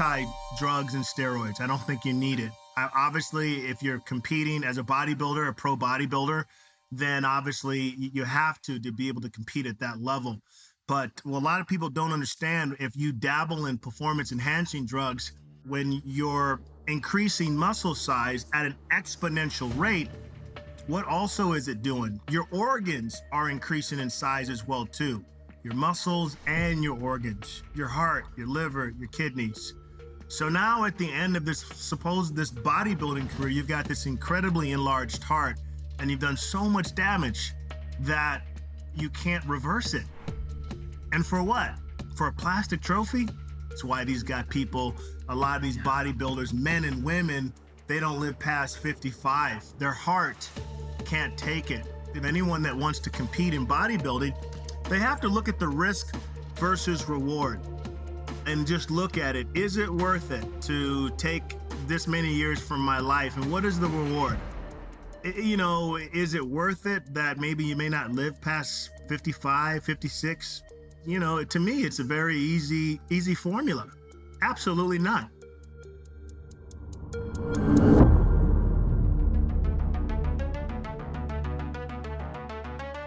Anti drugs and steroids. I don't think you need it. I, obviously, if you're competing as a bodybuilder, a pro bodybuilder, then obviously you have to to be able to compete at that level. But what a lot of people don't understand if you dabble in performance enhancing drugs, when you're increasing muscle size at an exponential rate, what also is it doing? Your organs are increasing in size as well too. Your muscles and your organs, your heart, your liver, your kidneys. So now at the end of this supposed this bodybuilding career, you've got this incredibly enlarged heart and you've done so much damage that you can't reverse it. And for what? For a plastic trophy? That's why these got people, a lot of these bodybuilders, men and women, they don't live past 55. Their heart can't take it. If anyone that wants to compete in bodybuilding, they have to look at the risk versus reward and just look at it. Is it worth it to take this many years from my life? And what is the reward? You know, is it worth it that maybe you may not live past 55, 56? You know, to me, it's a very easy, easy formula. Absolutely not.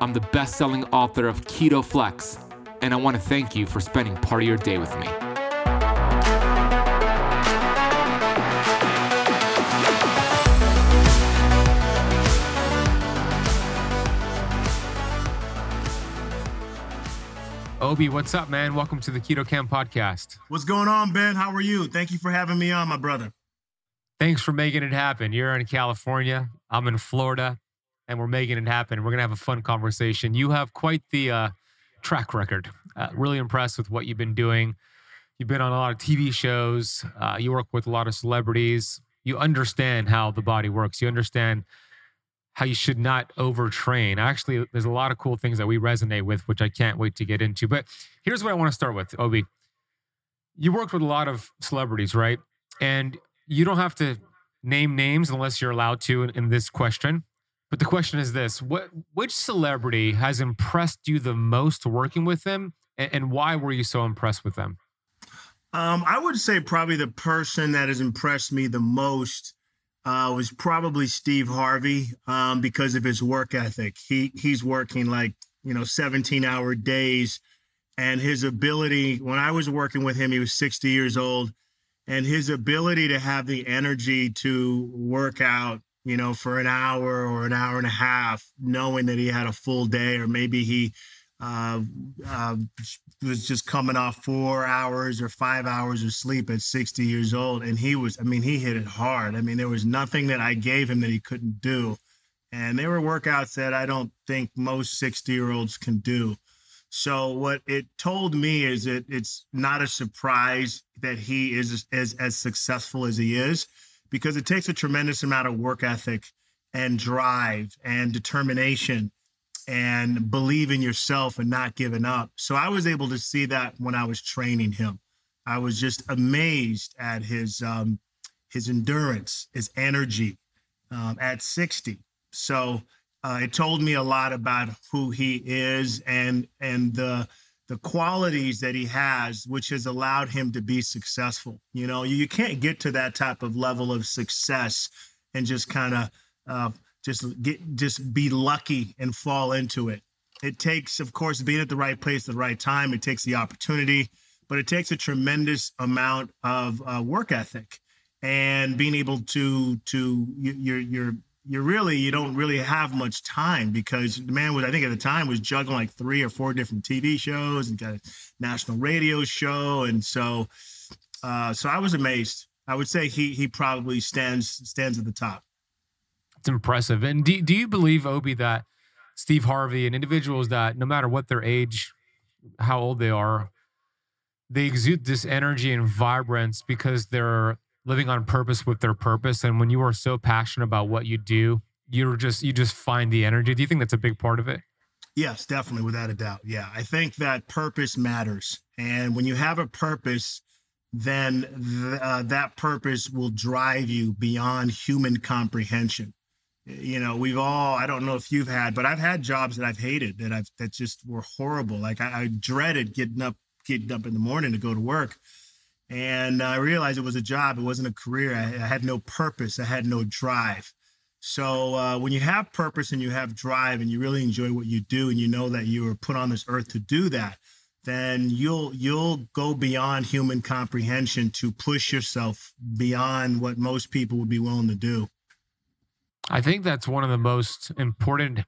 I'm the best selling author of Keto Flex, and I want to thank you for spending part of your day with me. Obi, what's up, man? Welcome to the Keto Camp podcast. What's going on, Ben? How are you? Thank you for having me on, my brother. Thanks for making it happen. You're in California, I'm in Florida and we're making it happen. We're going to have a fun conversation. You have quite the uh, track record. Uh, really impressed with what you've been doing. You've been on a lot of TV shows. Uh, you work with a lot of celebrities. You understand how the body works. You understand how you should not overtrain. Actually, there's a lot of cool things that we resonate with, which I can't wait to get into. But here's what I want to start with, Obi. You worked with a lot of celebrities, right? And you don't have to name names unless you're allowed to in, in this question. But the question is this: what which celebrity has impressed you the most working with them, and, and why were you so impressed with them? Um, I would say probably the person that has impressed me the most uh, was probably Steve Harvey um, because of his work ethic. He he's working like you know 17 hour days, and his ability. When I was working with him, he was 60 years old, and his ability to have the energy to work out you know, for an hour or an hour and a half, knowing that he had a full day, or maybe he uh, uh, was just coming off four hours or five hours of sleep at 60 years old. And he was, I mean, he hit it hard. I mean, there was nothing that I gave him that he couldn't do. And there were workouts that I don't think most 60 year olds can do. So what it told me is that it's not a surprise that he is as, as successful as he is because it takes a tremendous amount of work ethic and drive and determination and believe in yourself and not giving up. So I was able to see that when I was training him. I was just amazed at his um, his endurance, his energy um, at 60. So uh, it told me a lot about who he is and and the the qualities that he has, which has allowed him to be successful. You know, you, you can't get to that type of level of success and just kind of uh, just get just be lucky and fall into it. It takes, of course, being at the right place at the right time. It takes the opportunity, but it takes a tremendous amount of uh, work ethic and being able to to your your you really you don't really have much time because the man was I think at the time was juggling like three or four different TV shows and got a national radio show and so uh, so I was amazed. I would say he he probably stands stands at the top. It's impressive. And do do you believe Obi that Steve Harvey and individuals that no matter what their age, how old they are, they exude this energy and vibrance because they're living on purpose with their purpose. And when you are so passionate about what you do, you're just you just find the energy. Do you think that's a big part of it? Yes, definitely, without a doubt. Yeah, I think that purpose matters, and when you have a purpose, then th- uh, that purpose will drive you beyond human comprehension. You know, we've all, I don't know if you've had, but I've had jobs that I've hated that I've, that just were horrible. Like I, I dreaded getting up, getting up in the morning to go to work. And I realized it was a job. It wasn't a career. I, I had no purpose. I had no drive. So uh, when you have purpose and you have drive and you really enjoy what you do and you know that you were put on this earth to do that, then you'll you'll go beyond human comprehension to push yourself beyond what most people would be willing to do. I think that's one of the most important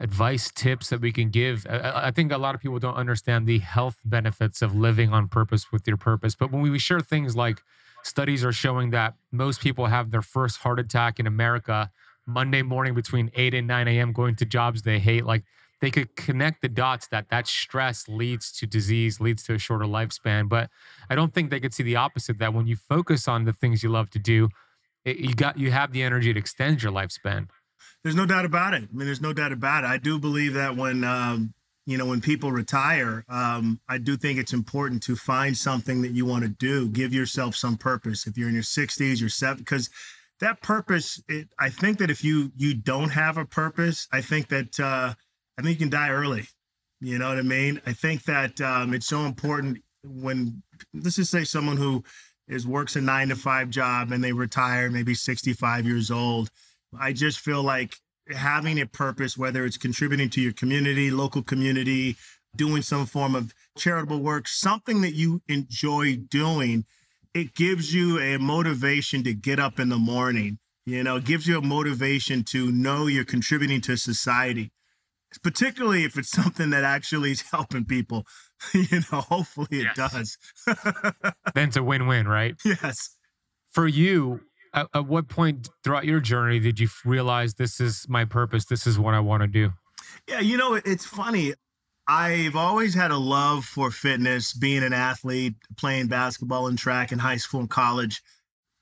advice tips that we can give. I, I, think a lot of people don't understand the health benefits of living on purpose with your purpose. But when we share things like studies are showing that most people have their first heart attack in America Monday morning between 8 and 9 a.m. going to jobs they hate, like they could connect the dots that that stress leads to disease, leads to a shorter lifespan. But I don't think they could see the opposite that when you focus on the things you love to do, it, you got you have the energy to extend your lifespan. There's no doubt about it. I mean, there's no doubt about it. I do believe that when um, you know when people retire, um, I do think it's important to find something that you want to do. Give yourself some purpose. If you're in your 60s, your 70s, because that purpose. It, I think that if you you don't have a purpose, I think that uh, I think you can die early. You know what I mean? I think that um, it's so important when let's just say someone who is works a nine to five job and they retire maybe 65 years old. I just feel like having a purpose, whether it's contributing to your community, local community, doing some form of charitable work, something that you enjoy doing, it gives you a motivation to get up in the morning. You know, it gives you a motivation to know you're contributing to society particularly if it's something that actually is helping people. you know, hopefully it yes. does. then it's a win-win, right? Yes. For you, at, at, what point throughout your journey did you realize this is my purpose? This is what I want to do? Yeah, you know, it's funny. I've always had a love for fitness, being an athlete, playing basketball and track in high school and college.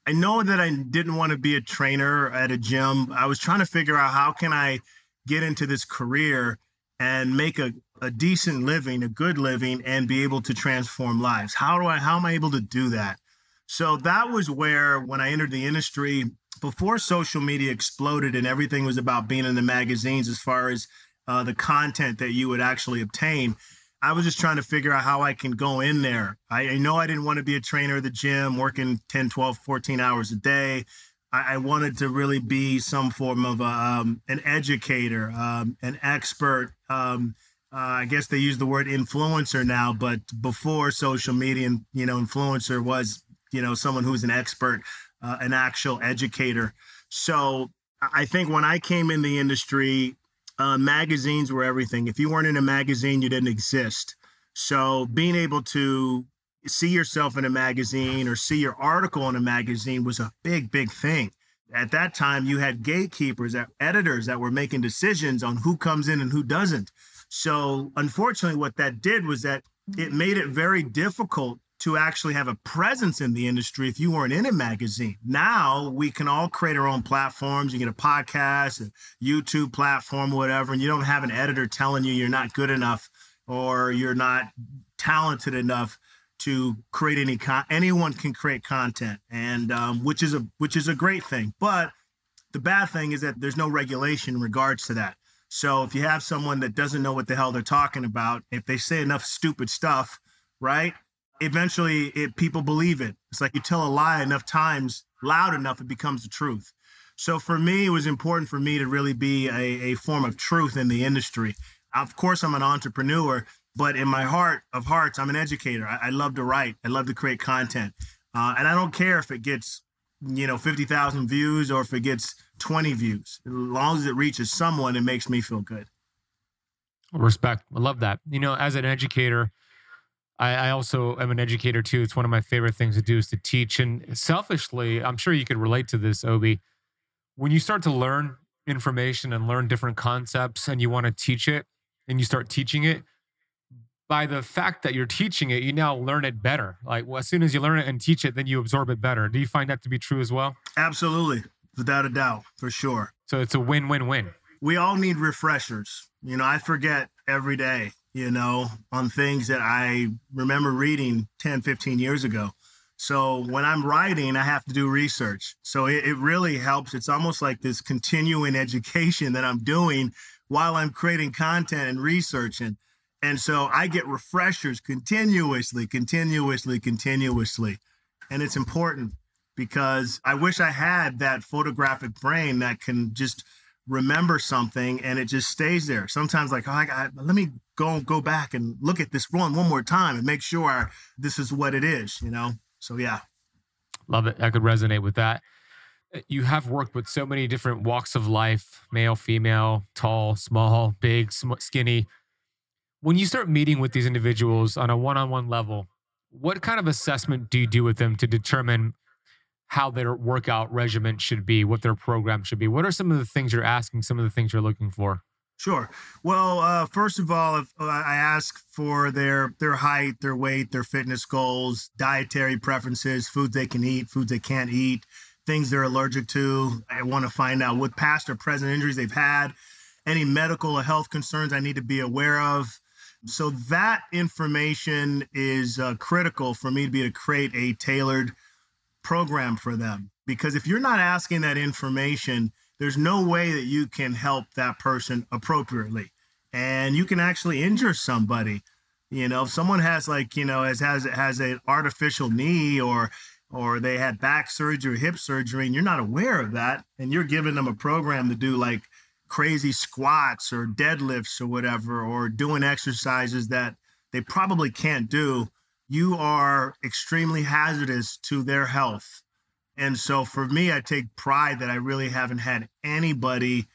I know that I didn't want to be a trainer at a gym. I was trying to figure out how can I – get into this career and make a, a decent living, a good living, and be able to transform lives? How do I, how am I able to do that? So that was where, when I entered the industry, before social media exploded and everything was about being in the magazines as far as uh, the content that you would actually obtain, I was just trying to figure out how I can go in there. I, I know I didn't want to be a trainer at the gym, working 10, 12, 14 hours a day. I, I wanted to really be some form of a, um, an educator, um, an expert. Um, uh, I guess they use the word influencer now, but before social media, you know, influencer was, you know, someone who's an expert, uh, an actual educator. So I think when I came in the industry, uh, magazines were everything. If you weren't in a magazine, you didn't exist. So being able to see yourself in a magazine or see your article in a magazine was a big, big thing. At that time, you had gatekeepers, editors that were making decisions on who comes in and who doesn't. So, unfortunately, what that did was that it made it very difficult to actually have a presence in the industry if you weren't in a magazine. Now we can all create our own platforms. You get a podcast, a YouTube platform, whatever, and you don't have an editor telling you you're not good enough or you're not talented enough to create any con anyone can create content and um, which is a which is a great thing but the bad thing is that there's no regulation in regards to that so if you have someone that doesn't know what the hell they're talking about if they say enough stupid stuff right eventually it people believe it it's like you tell a lie enough times loud enough it becomes the truth so for me it was important for me to really be a, a form of truth in the industry of course i'm an entrepreneur but in my heart of hearts, I'm an educator. I, I love to write. I love to create content, uh, and I don't care if it gets you know 50,000 views or if it gets 20 views. As long as it reaches someone, it makes me feel good. Respect. I love that. You know, as an educator, I, I, also am an educator too. It's one of my favorite things to do is to teach. And selfishly, I'm sure you could relate to this, Obi. When you start to learn information and learn different concepts and you want to teach it and you start teaching it, by the fact that you're teaching it, you now learn it better. Like well, as soon as you learn it and teach it, then you absorb it better. Do you find that to be true as well? Absolutely, without a doubt, for sure. So it's a win-win-win. We all need refreshers. You know, I forget every day, you know, on things that I remember reading 10, 15 years ago. So when I'm writing, I have to do research. So it, it really helps. It's almost like this continuing education that I'm doing while I'm creating content and researching. And so I get refreshers continuously, continuously, continuously. And it's important because I wish I had that photographic brain that can just remember something and it just stays there. Sometimes like, oh, I got, let me go go back and look at this one one more time and make sure this is what it is, you know? So yeah. Love it. I could resonate with that. Uh, you have worked with so many different walks of life, male, female, tall, small, big, skinny. When you start meeting with these individuals on a one-on-one level, what kind of assessment do you do with them to determine how their workout regimen should be, what their program should be? What are some of the things you're asking, some of the things you're looking for? Sure. Well, uh, first of all, if, uh, I ask for their their height, their weight, their fitness goals, dietary preferences, foods they can eat, foods they can't eat, things they're allergic to. I want to find out what past or present injuries they've had, any medical or health concerns I need to be aware of. So that information is uh, critical for me to be able to create a tailored program for them. Because if you're not asking that information, there's no way that you can help that person appropriately. And you can actually injure somebody. You know, if someone has like, you know, has has has an artificial knee or or they had back surgery hip surgery and you're not aware of that and you're giving them a program to do like crazy squats or deadlifts or whatever or doing exercises that they probably can't do, you are extremely hazardous to their health and so for me, I take pride that I really haven't had anybody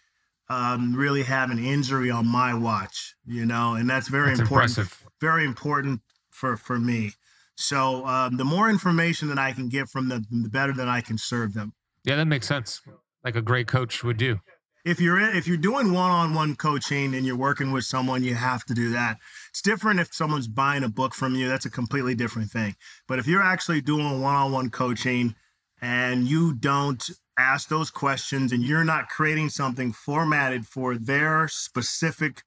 um, really have an injury on my watch, you know, and that's very that's important. Impressive. Very important for for me. So um, the more information that I can get from them, the better that I can serve them. Yeah, that makes sense. Like a great coach would do. If you're in, if you're doing one-on-one coaching and you're working with someone, you have to do that. It's different if someone's buying a book from you. That's a completely different thing. But if you're actually doing one-on-one coaching, and you don't ask those questions and you're not creating something formatted for their specific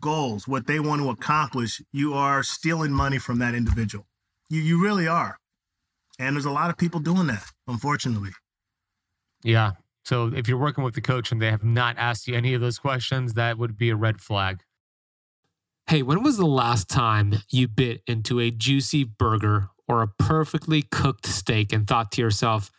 goals, what they want to accomplish, you are stealing money from that individual. You you really are. And there's a lot of people doing that, unfortunately. Yeah. So if you're working with the coach and they have not asked you any of those questions, that would be a red flag. Hey, when was the last time you bit into a juicy burger or a perfectly cooked steak and thought to yourself,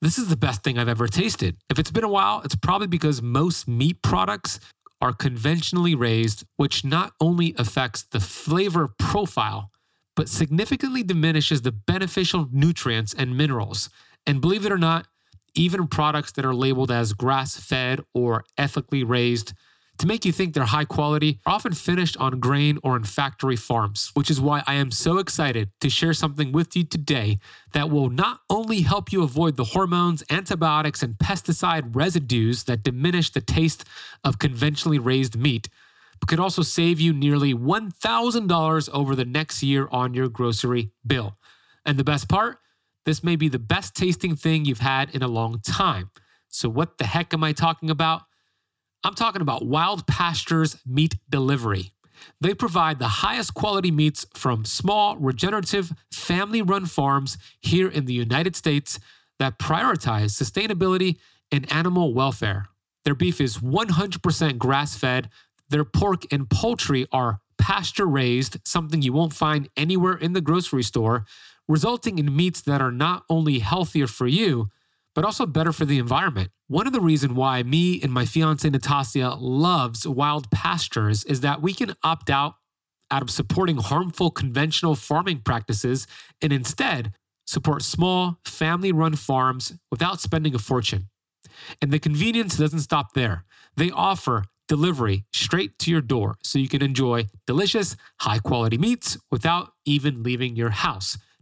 this is the best thing I've ever tasted. If it's been a while, it's probably because most meat products are conventionally raised, which not only affects the flavor profile, but significantly diminishes the beneficial nutrients and minerals. And believe it or not, even products that are labeled as grass fed or ethically raised to make you think they're high quality are often finished on grain or in factory farms, which is why I am so excited to share something with you today that will not only help you avoid the hormones, antibiotics, and pesticide residues that diminish the taste of conventionally raised meat, but could also save you nearly $1,000 over the next year on your grocery bill. And the best part, this may be the best tasting thing you've had in a long time. So, what the heck am I talking about? I'm talking about Wild Pastures Meat Delivery. They provide the highest quality meats from small, regenerative, family run farms here in the United States that prioritize sustainability and animal welfare. Their beef is 100% grass fed. Their pork and poultry are pasture raised, something you won't find anywhere in the grocery store, resulting in meats that are not only healthier for you, but also better for the environment. One of the reasons why me and my fiance Natasha loves wild pastures is that we can opt out out of supporting harmful conventional farming practices and instead support small family run farms without spending a fortune. And the convenience doesn't stop there. They offer delivery straight to your door so you can enjoy delicious, high quality meats without even leaving your house.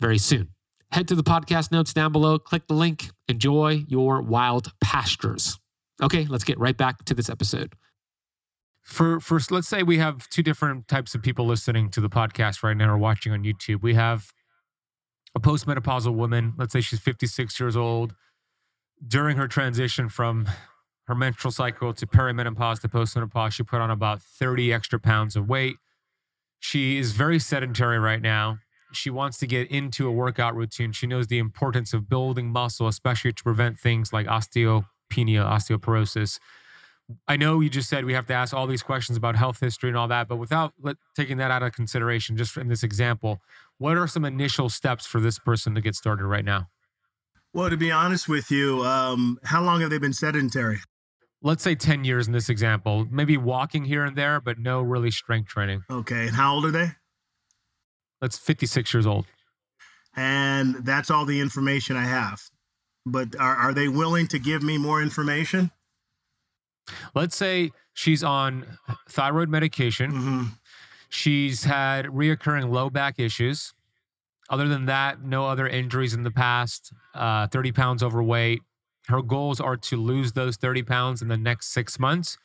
very soon. Head to the podcast notes down below, click the link, enjoy your wild pastures. Okay, let's get right back to this episode. For first, let's say we have two different types of people listening to the podcast right now or watching on YouTube. We have a postmenopausal woman, let's say she's 56 years old. During her transition from her menstrual cycle to perimenopause to postmenopause, she put on about 30 extra pounds of weight. She is very sedentary right now she wants to get into a workout routine. She knows the importance of building muscle, especially to prevent things like osteopenia, osteoporosis. I know you just said we have to ask all these questions about health history and all that, but without let, taking that out of consideration, just in this example, what are some initial steps for this person to get started right now? Well, to be honest with you, um, how long have they been sedentary? Let's say 10 years in this example, maybe walking here and there, but no really strength training. Okay. And how old are they? That's 56 years old. And that's all the information I have. But are, are they willing to give me more information? Let's say she's on thyroid medication. Mm-hmm. She's had reoccurring low back issues. Other than that, no other injuries in the past, uh, 30 pounds overweight. Her goals are to lose those 30 pounds in the next six months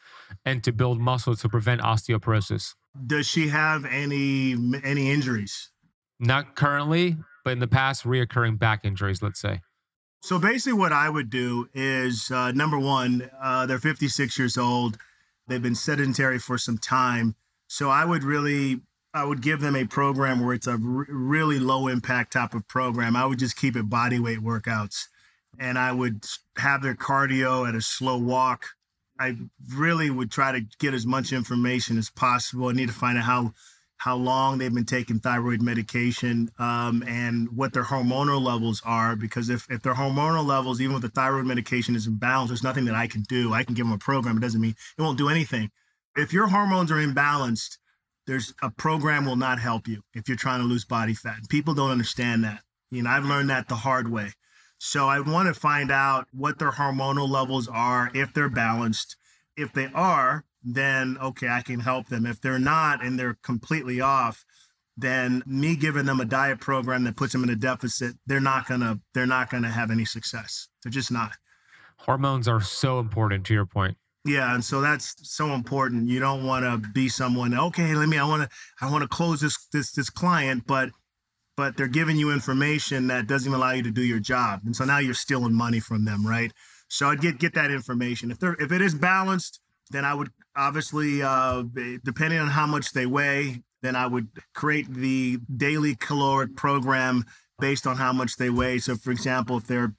and to build muscle to prevent osteoporosis. Does she have any any injuries? Not currently, but in the past, reoccurring back injuries. Let's say. So basically, what I would do is uh, number one, uh, they're 56 years old. They've been sedentary for some time. So I would really, I would give them a program where it's a r- really low impact type of program. I would just keep it body weight workouts, and I would have their cardio at a slow walk I really would try to get as much information as possible. I need to find out how how long they've been taking thyroid medication um, and what their hormonal levels are. Because if, if their hormonal levels, even with the thyroid medication, is imbalanced, there's nothing that I can do. I can give them a program. It doesn't mean it won't do anything. If your hormones are imbalanced, there's a program will not help you if you're trying to lose body fat. People don't understand that. You know, I've learned that the hard way. So I want to find out what their hormonal levels are, if they're balanced. If they are, then okay, I can help them. If they're not and they're completely off, then me giving them a diet program that puts them in a deficit, they're not gonna they're not gonna have any success. They're just not. Hormones are so important to your point. Yeah, and so that's so important. You don't want to be someone. Okay, let me. I want to. I want to close this this this client, but but they're giving you information that doesn't allow you to do your job. And so now you're stealing money from them, right? So I'd get get that information. If they're if it is balanced, then I would obviously uh, depending on how much they weigh, then I would create the daily caloric program based on how much they weigh. So for example, if they're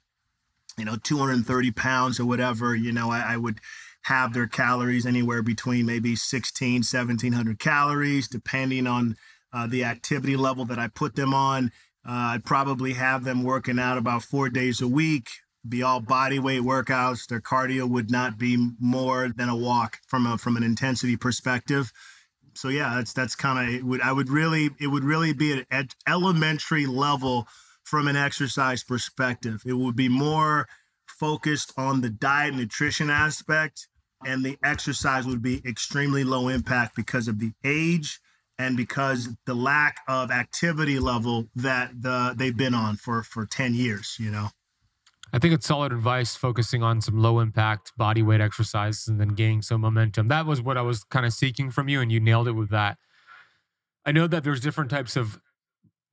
you know 230 pounds or whatever, you know, I, I would have their calories anywhere between maybe 16 1700 calories depending on uh, the activity level that I put them on. Uh, I'd probably have them working out about four days a week, be all body weight workouts. Their cardio would not be more than a walk from a from an intensity perspective. So yeah, that's that's kind of would I would really it would really be at elementary level from an exercise perspective. It would be more focused on the diet nutrition aspect and the exercise would be extremely low impact because of the age and because the lack of activity level that the they've been on for for 10 years you know i think it's solid advice focusing on some low impact body weight exercises and then gaining some momentum that was what i was kind of seeking from you and you nailed it with that i know that there's different types of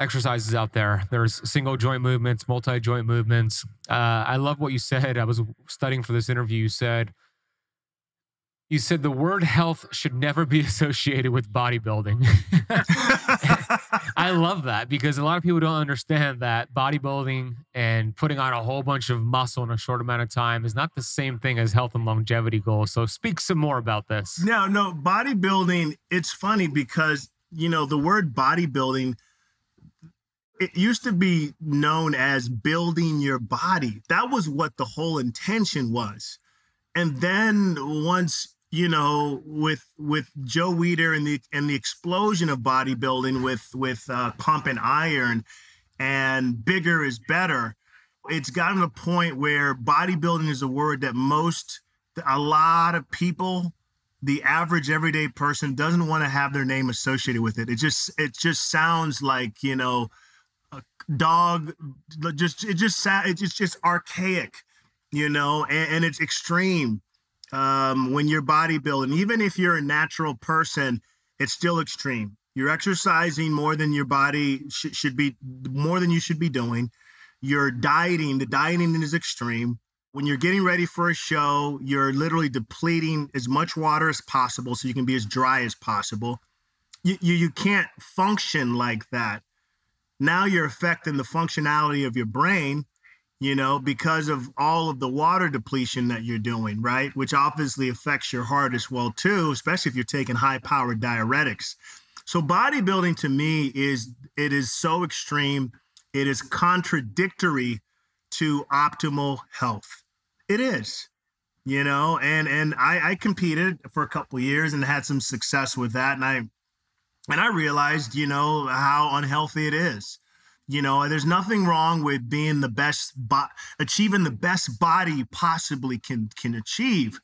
exercises out there. There's single joint movements, multi joint movements. Uh, I love what you said. I was studying for this interview. You said, you said the word health should never be associated with bodybuilding. I love that because a lot of people don't understand that bodybuilding and putting on a whole bunch of muscle in a short amount of time is not the same thing as health and longevity goals. So speak some more about this. No, no, bodybuilding, it's funny because, you know, the word bodybuilding it used to be known as building your body. That was what the whole intention was. And then once you know, with with Joe Weider and the and the explosion of bodybuilding with with uh, Pumping Iron, and bigger is better. It's gotten to a point where bodybuilding is a word that most, a lot of people, the average everyday person doesn't want to have their name associated with it. It just it just sounds like you know, a dog. Just it just it's just, just archaic, you know, and, and it's extreme um, when you're bodybuilding, even if you're a natural person, it's still extreme. You're exercising more than your body sh- should be, more than you should be doing. You're dieting. The dieting is extreme. When you're getting ready for a show, you're literally depleting as much water as possible so you can be as dry as possible. You, you, you can't function like that. Now you're affecting the functionality of your brain you know, because of all of the water depletion that you're doing, right? Which obviously affects your heart as well too, especially if you're taking high-powered diuretics. So bodybuilding to me is it is so extreme, it is contradictory to optimal health. It is. You know, and and I, I competed for a couple years and had some success with that. And I and I realized, you know, how unhealthy it is you know, there's nothing wrong with being the best, bo- achieving the best body you possibly can can achieve.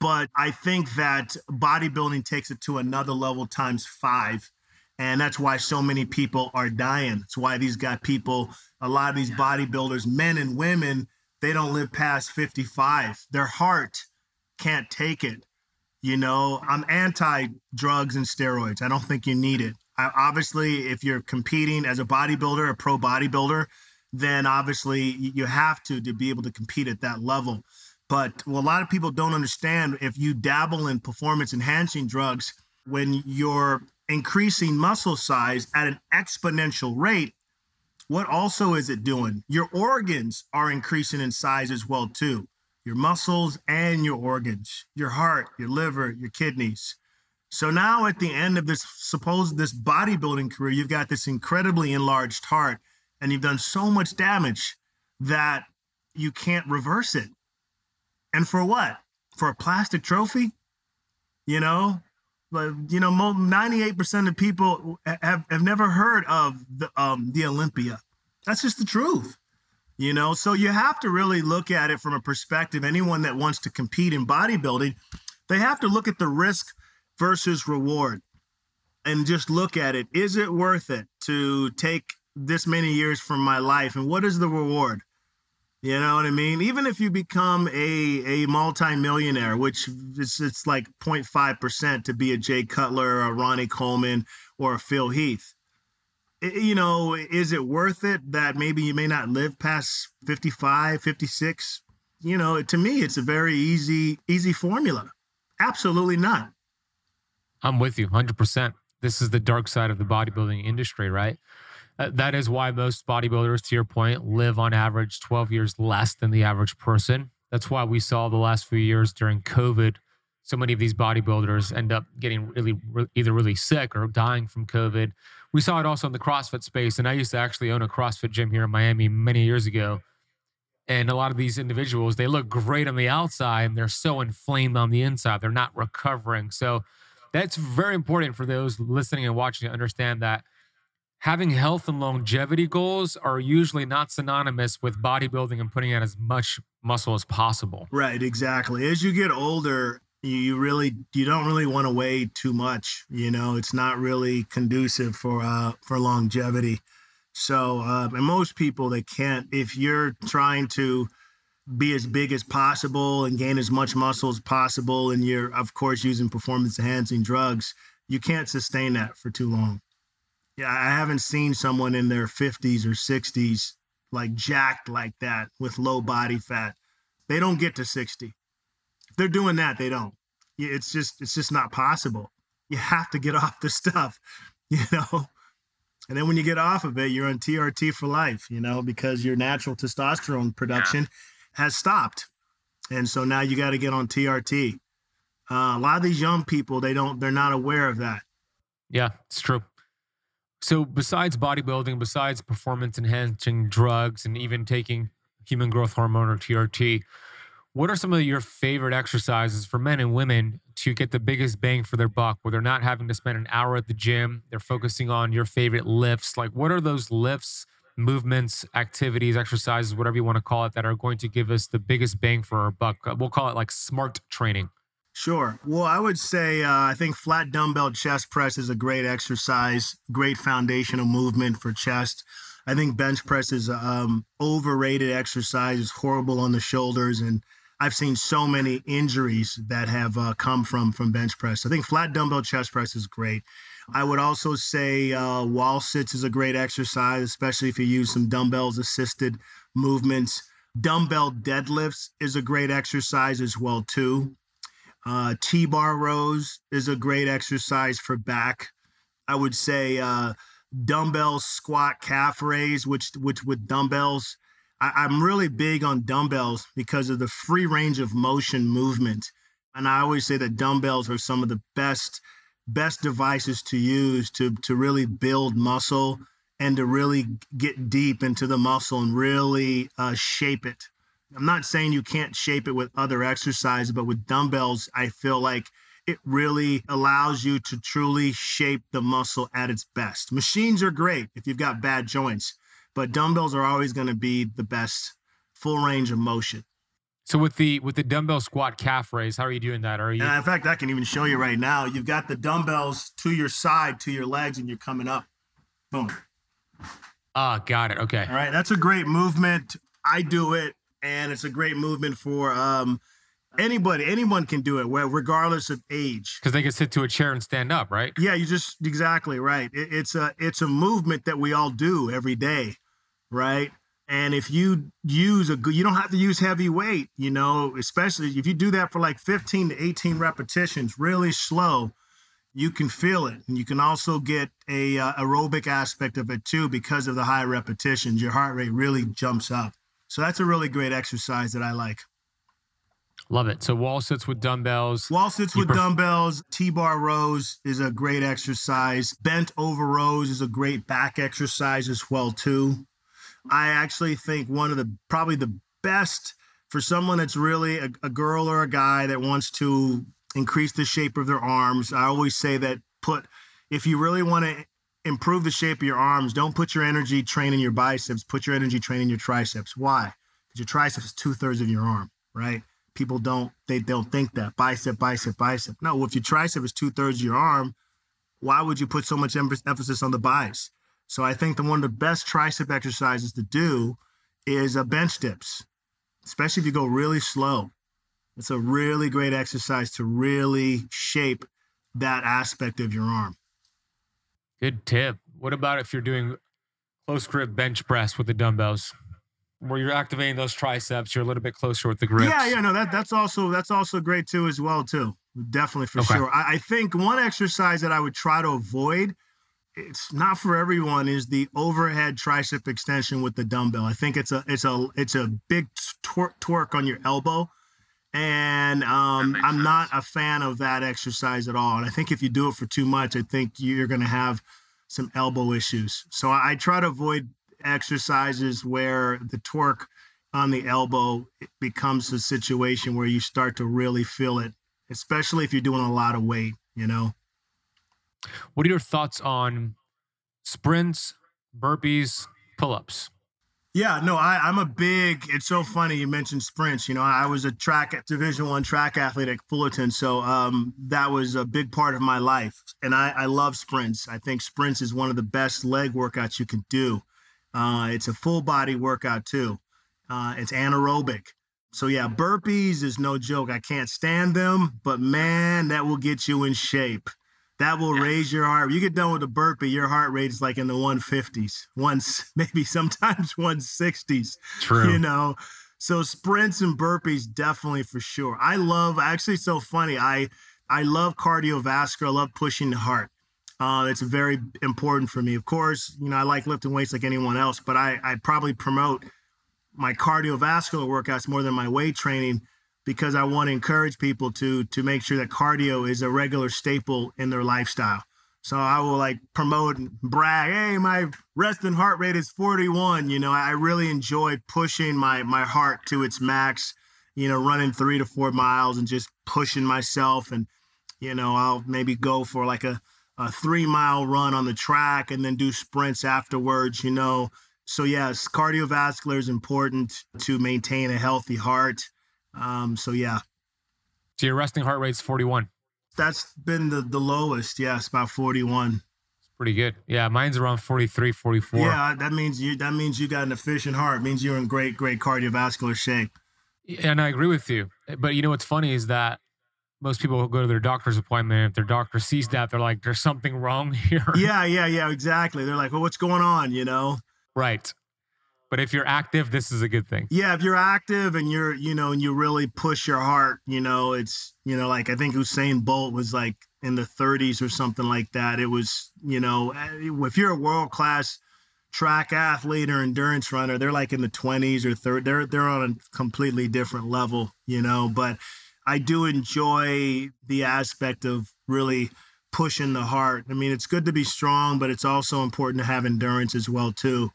But I think that bodybuilding takes it to another level times five. And that's why so many people are dying. That's why these got people, a lot of these bodybuilders, men and women, they don't live past 55. Their heart can't take it. You know, I'm anti drugs and steroids. I don't think you need it obviously, if you're competing as a bodybuilder, a pro bodybuilder, then obviously you have to to be able to compete at that level. But what a lot of people don't understand if you dabble in performance enhancing drugs, when you're increasing muscle size at an exponential rate, what also is it doing? Your organs are increasing in size as well too. Your muscles and your organs, your heart, your liver, your kidneys. So now at the end of this supposed this bodybuilding career, you've got this incredibly enlarged heart and you've done so much damage that you can't reverse it. And for what? For a plastic trophy? You know, but you know, 98% of people have, have never heard of the um the Olympia. That's just the truth. You know, so you have to really look at it from a perspective. Anyone that wants to compete in bodybuilding, they have to look at the risk versus reward and just look at it. Is it worth it to take this many years from my life? And what is the reward? You know what I mean? Even if you become a a multimillionaire, which is it's like 0.5% to be a Jay Cutler or a Ronnie Coleman or a Phil Heath. You know, is it worth it that maybe you may not live past 55, 56? You know, to me, it's a very easy, easy formula. Absolutely not. I'm with you 100%. This is the dark side of the bodybuilding industry, right? Uh, that is why most bodybuilders, to your point, live on average 12 years less than the average person. That's why we saw the last few years during COVID, so many of these bodybuilders end up getting really, re- either really sick or dying from COVID. We saw it also in the CrossFit space. And I used to actually own a CrossFit gym here in Miami many years ago. And a lot of these individuals, they look great on the outside and they're so inflamed on the inside. They're not recovering. So, that's very important for those listening and watching to understand that having health and longevity goals are usually not synonymous with bodybuilding and putting on as much muscle as possible. Right, exactly. As you get older, you really you don't really want to weigh too much. You know, it's not really conducive for uh for longevity. So, uh, and most people they can't. If you're trying to be as big as possible and gain as much muscle as possible and you're of course using performance enhancing drugs you can't sustain that for too long Yeah, I haven't seen someone in their 50s or 60s like jacked like that with low body fat. They don't get to 60. If they're doing that, they don't. It's just it's just not possible. You have to get off the stuff, you know. And then when you get off of it, you're on TRT for life, you know, because your natural testosterone production. Has stopped. And so now you got to get on TRT. Uh, a lot of these young people, they don't, they're not aware of that. Yeah, it's true. So besides bodybuilding, besides performance enhancing drugs, and even taking human growth hormone or TRT, what are some of your favorite exercises for men and women to get the biggest bang for their buck where they're not having to spend an hour at the gym? They're focusing on your favorite lifts. Like, what are those lifts, movements, activities, exercises, whatever you want to call it, that are going to give us the biggest bang for our buck? We'll call it like smart training. Sure. Well, I would say uh, I think flat dumbbell chest press is a great exercise, great foundational movement for chest. I think bench press is um, overrated exercise. It's horrible on the shoulders and I've seen so many injuries that have uh, come from from bench press. I think flat dumbbell chest press is great. I would also say uh, wall sits is a great exercise, especially if you use some dumbbells assisted movements. Dumbbell deadlifts is a great exercise as well too. Uh, T-bar rows is a great exercise for back. I would say uh, dumbbell squat calf raise, which which with dumbbells I, am really big on dumbbells because of the free range of motion movement. And I always say that dumbbells are some of the best best devices to use to to really build muscle and to really get deep into the muscle and really uh, shape it. I'm not saying you can't shape it with other exercises, but with dumbbells, I feel like it really allows you to truly shape the muscle at its best. Machines are great if you've got bad joints but dumbbells are always going to be the best full range of motion. So with the with the dumbbell squat calf raise, how are you doing that? Are you? And in fact, I can even show you right now. You've got the dumbbells to your side, to your legs, and you're coming up. Boom. Ah, got it. Okay. All right, that's a great movement. I do it, and it's a great movement for um, anybody. Anyone can do it, regardless of age. Because they can sit to a chair and stand up, right? Yeah, you just exactly right. It, it's a it's a movement that we all do every day right? And if you use a good, you don't have to use heavy weight, you know, especially if you do that for like 15 to 18 repetitions, really slow, you can feel it. And you can also get a uh, aerobic aspect of it too because of the high repetitions. Your heart rate really jumps up. So that's a really great exercise that I like. Love it. So wall sits with dumbbells. Wall sits with dumbbells. T-bar rows is a great exercise. Bent over rows is a great back exercise as well too. I actually think one of the probably the best for someone that's really a, a girl or a guy that wants to increase the shape of their arms. I always say that put if you really want to improve the shape of your arms, don't put your energy training your biceps, put your energy training your triceps. Why? Because your triceps is two thirds of your arm, right? People don't they don't think that bicep, bicep, bicep. No, if your tricep is two thirds of your arm, why would you put so much emphasis on the biceps? So I think the one of the best tricep exercises to do is a bench dips, especially if you go really slow. It's a really great exercise to really shape that aspect of your arm. Good tip. What about if you're doing close grip bench press with the dumbbells? Where you're activating those triceps, you're a little bit closer with the grips. Yeah, yeah, no, that that's also that's also great too as well too. Definitely for okay. sure. I, I think one exercise that I would try to avoid it's not for everyone is the overhead tricep extension with the dumbbell. I think it's a it's a it's a big torque torque on your elbow, and um, I'm sense. not a fan of that exercise at all. And I think if you do it for too much, I think you're going to have some elbow issues. So I, I try to avoid exercises where the torque on the elbow becomes a situation where you start to really feel it, especially if you're doing a lot of weight. You know. What are your thoughts on sprints, burpees, pull ups? Yeah, no, I, I'm a big. It's so funny you mentioned sprints. You know, I was a track Division One track athlete at Fullerton, so um, that was a big part of my life, and I, I love sprints. I think sprints is one of the best leg workouts you can do. Uh, it's a full body workout too. Uh, it's anaerobic. So yeah, burpees is no joke. I can't stand them, but man, that will get you in shape that will raise your heart. You get done with a burpee, your heart rate is like in the 150s, once maybe sometimes 160s. True. You know, so sprints and burpees definitely for sure. I love actually so funny. I I love cardiovascular. I love pushing the heart. Uh, it's very important for me. Of course, you know I like lifting weights like anyone else, but I I probably promote my cardiovascular workouts more than my weight training because I want to encourage people to to make sure that cardio is a regular staple in their lifestyle. So I will like promote and brag, hey, my resting heart rate is 41. You know, I really enjoy pushing my my heart to its max, you know, running three to four miles and just pushing myself. And, you know, I'll maybe go for like a, a three mile run on the track and then do sprints afterwards, you know. So yes, cardiovascular is important to maintain a healthy heart. Um, so yeah, So your resting heart rate's 41. that's been the the lowest. Yes, about 41. Pretty good. Yeah, mine's around 43, 44. Yeah, that means you that means you got an efficient heart. It means you're in great great cardiovascular shape. And I agree with you. But you know what's funny is that most people go to their doctor's appointment. If their doctor sees that, they're like, there's something wrong here. Yeah, yeah, yeah, exactly. They're like, "Well, what's going on?" You know. right. But if you're active, this is a good thing. Yeah, if you're active and you're, you know, and you really push your heart, you know, it's, you know, like I think Usain Bolt was like in the 30s or something like that. It was, you know, eh, if you're a world class track athlete or endurance runner, they're like in the 20s or 30. They're they're on a completely different level, you know. But I do enjoy the aspect of really pushing the heart. I mean, it's good to be strong, but it's also important to have endurance as well too.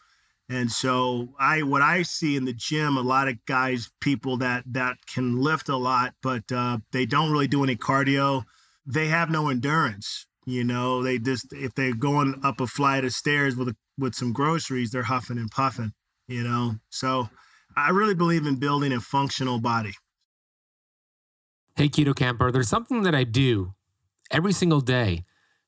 And so I what I see in the gym, a lot of guys, people that that can lift a lot, but uh, they don't really do any cardio. They have no endurance. You know, they just if they're going up a flight of stairs with a, with some groceries, they're huffing and puffing. You know, so I really believe in building a functional body. Hey, Keto Camper, there's something that I do every single day